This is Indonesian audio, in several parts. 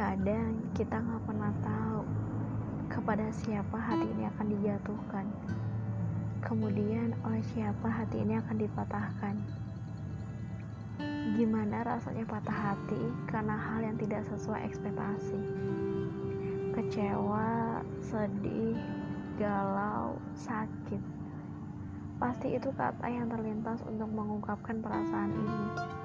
Terkadang kita nggak pernah tahu kepada siapa hati ini akan dijatuhkan. Kemudian oleh siapa hati ini akan dipatahkan. Gimana rasanya patah hati karena hal yang tidak sesuai ekspektasi. Kecewa, sedih, galau, sakit. Pasti itu kata yang terlintas untuk mengungkapkan perasaan ini.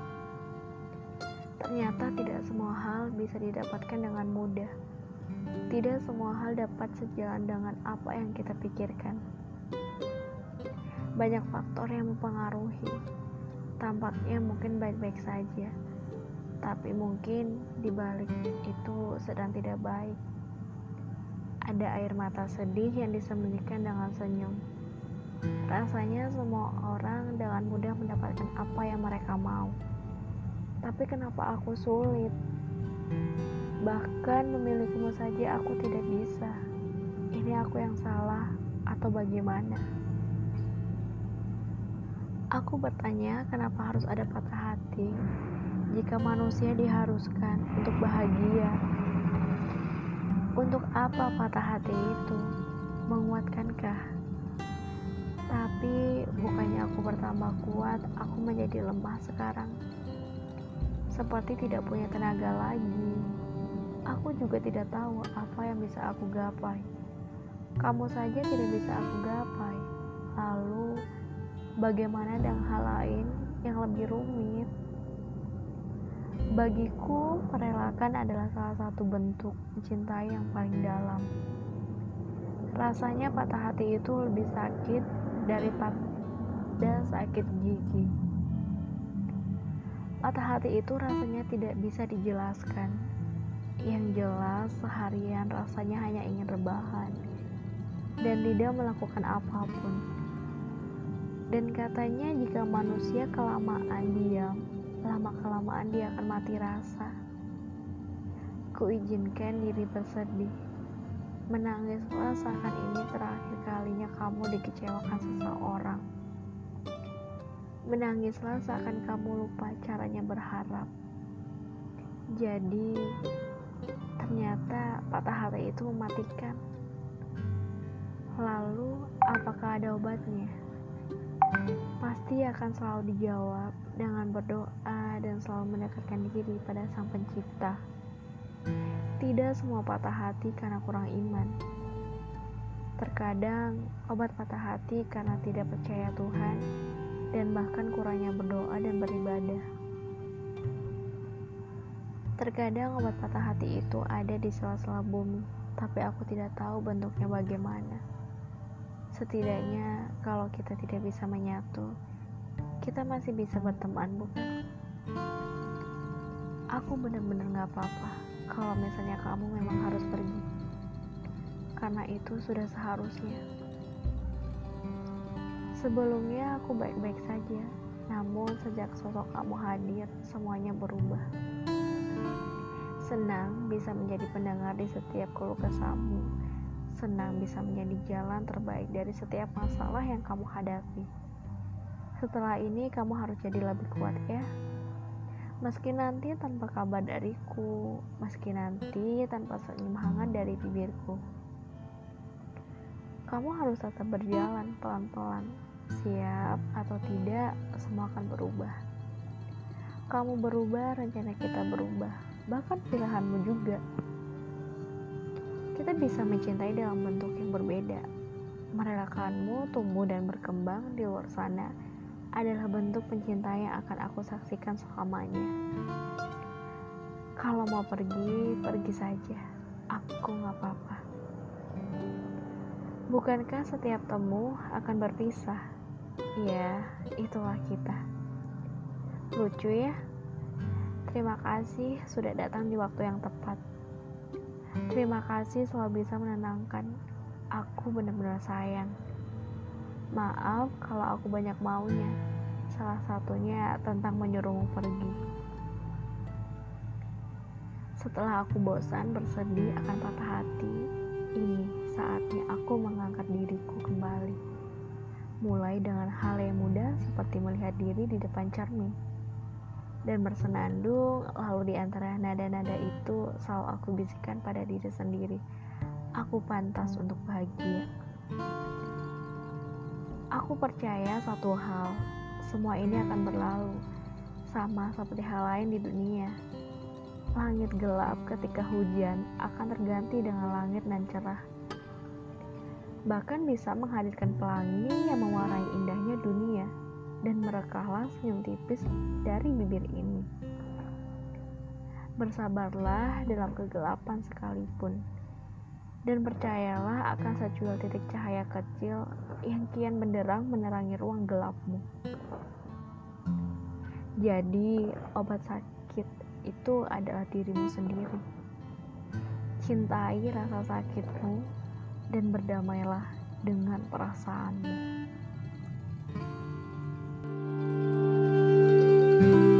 Ternyata tidak semua hal bisa didapatkan dengan mudah. Tidak semua hal dapat sejalan dengan apa yang kita pikirkan. Banyak faktor yang mempengaruhi. Tampaknya mungkin baik-baik saja, tapi mungkin di balik itu sedang tidak baik. Ada air mata sedih yang disembunyikan dengan senyum. Rasanya semua orang dengan mudah mendapatkan apa yang mereka mau. Tapi kenapa aku sulit? Bahkan memilikimu saja aku tidak bisa. Ini aku yang salah atau bagaimana? Aku bertanya kenapa harus ada patah hati jika manusia diharuskan untuk bahagia. Untuk apa patah hati itu? Menguatkankah? Tapi bukannya aku bertambah kuat, aku menjadi lemah sekarang seperti tidak punya tenaga lagi. Aku juga tidak tahu apa yang bisa aku gapai. Kamu saja tidak bisa aku gapai. Lalu, bagaimana dengan hal lain yang lebih rumit? Bagiku, merelakan adalah salah satu bentuk mencintai yang paling dalam. Rasanya patah hati itu lebih sakit daripada sakit gigi. Patah hati itu rasanya tidak bisa dijelaskan. Yang jelas, seharian rasanya hanya ingin rebahan dan tidak melakukan apa pun. Dan katanya, jika manusia kelamaan diam, lama-kelamaan dia akan mati rasa. Kuizinkan diri bersedih. Menangislah seakan ini terakhir kalinya kamu dikecewakan seseorang. Menangislah seakan kamu lupa caranya berharap. Jadi, ternyata patah hati itu mematikan. Lalu, apakah ada obatnya? Pasti akan selalu dijawab dengan berdoa dan selalu mendekatkan diri pada Sang Pencipta. Tidak semua patah hati karena kurang iman. Terkadang, obat patah hati karena tidak percaya Tuhan dan bahkan kurangnya berdoa dan beribadah. Terkadang obat patah hati itu ada di sela-sela bumi, tapi aku tidak tahu bentuknya bagaimana. Setidaknya, kalau kita tidak bisa menyatu, kita masih bisa berteman, bukan? Aku benar-benar gak apa-apa kalau misalnya kamu memang harus pergi, karena itu sudah seharusnya. Sebelumnya aku baik-baik saja, namun sejak sosok kamu hadir, semuanya berubah. Senang bisa menjadi pendengar di setiap keluh kesahmu. Senang bisa menjadi jalan terbaik dari setiap masalah yang kamu hadapi. Setelah ini kamu harus jadi lebih kuat ya. Meski nanti tanpa kabar dariku, meski nanti tanpa senyum hangat dari bibirku. Kamu harus tetap berjalan pelan-pelan Siap atau tidak, semua akan berubah. Kamu berubah, rencana kita berubah, bahkan pilihanmu juga. Kita bisa mencintai dalam bentuk yang berbeda. Merelakanmu tumbuh dan berkembang di luar sana adalah bentuk pencinta yang akan aku saksikan selamanya. Kalau mau pergi, pergi saja. Aku gak apa-apa. Bukankah setiap temu akan berpisah? Ya, itulah kita. Lucu ya? Terima kasih sudah datang di waktu yang tepat. Terima kasih selalu bisa menenangkan. Aku benar-benar sayang. Maaf kalau aku banyak maunya. Salah satunya tentang menyuruhmu pergi. Setelah aku bosan bersedih akan patah hati, ini saatnya aku mengangkat diriku mulai dengan hal yang mudah seperti melihat diri di depan cermin. dan bersenandung, lalu di antara nada-nada itu selalu aku bisikan pada diri sendiri, aku pantas untuk bahagia. Aku percaya satu hal, semua ini akan berlalu, sama seperti hal lain di dunia. Langit gelap ketika hujan akan terganti dengan langit dan cerah. Bahkan bisa menghadirkan pelangi yang mewarnai indahnya dunia dan merekahlah senyum tipis dari bibir ini. Bersabarlah dalam kegelapan sekalipun, dan percayalah akan secuil titik cahaya kecil yang kian benderang menerangi ruang gelapmu. Jadi, obat sakit itu adalah dirimu sendiri. Cintai rasa sakitmu dan berdamailah dengan perasaanmu. thank you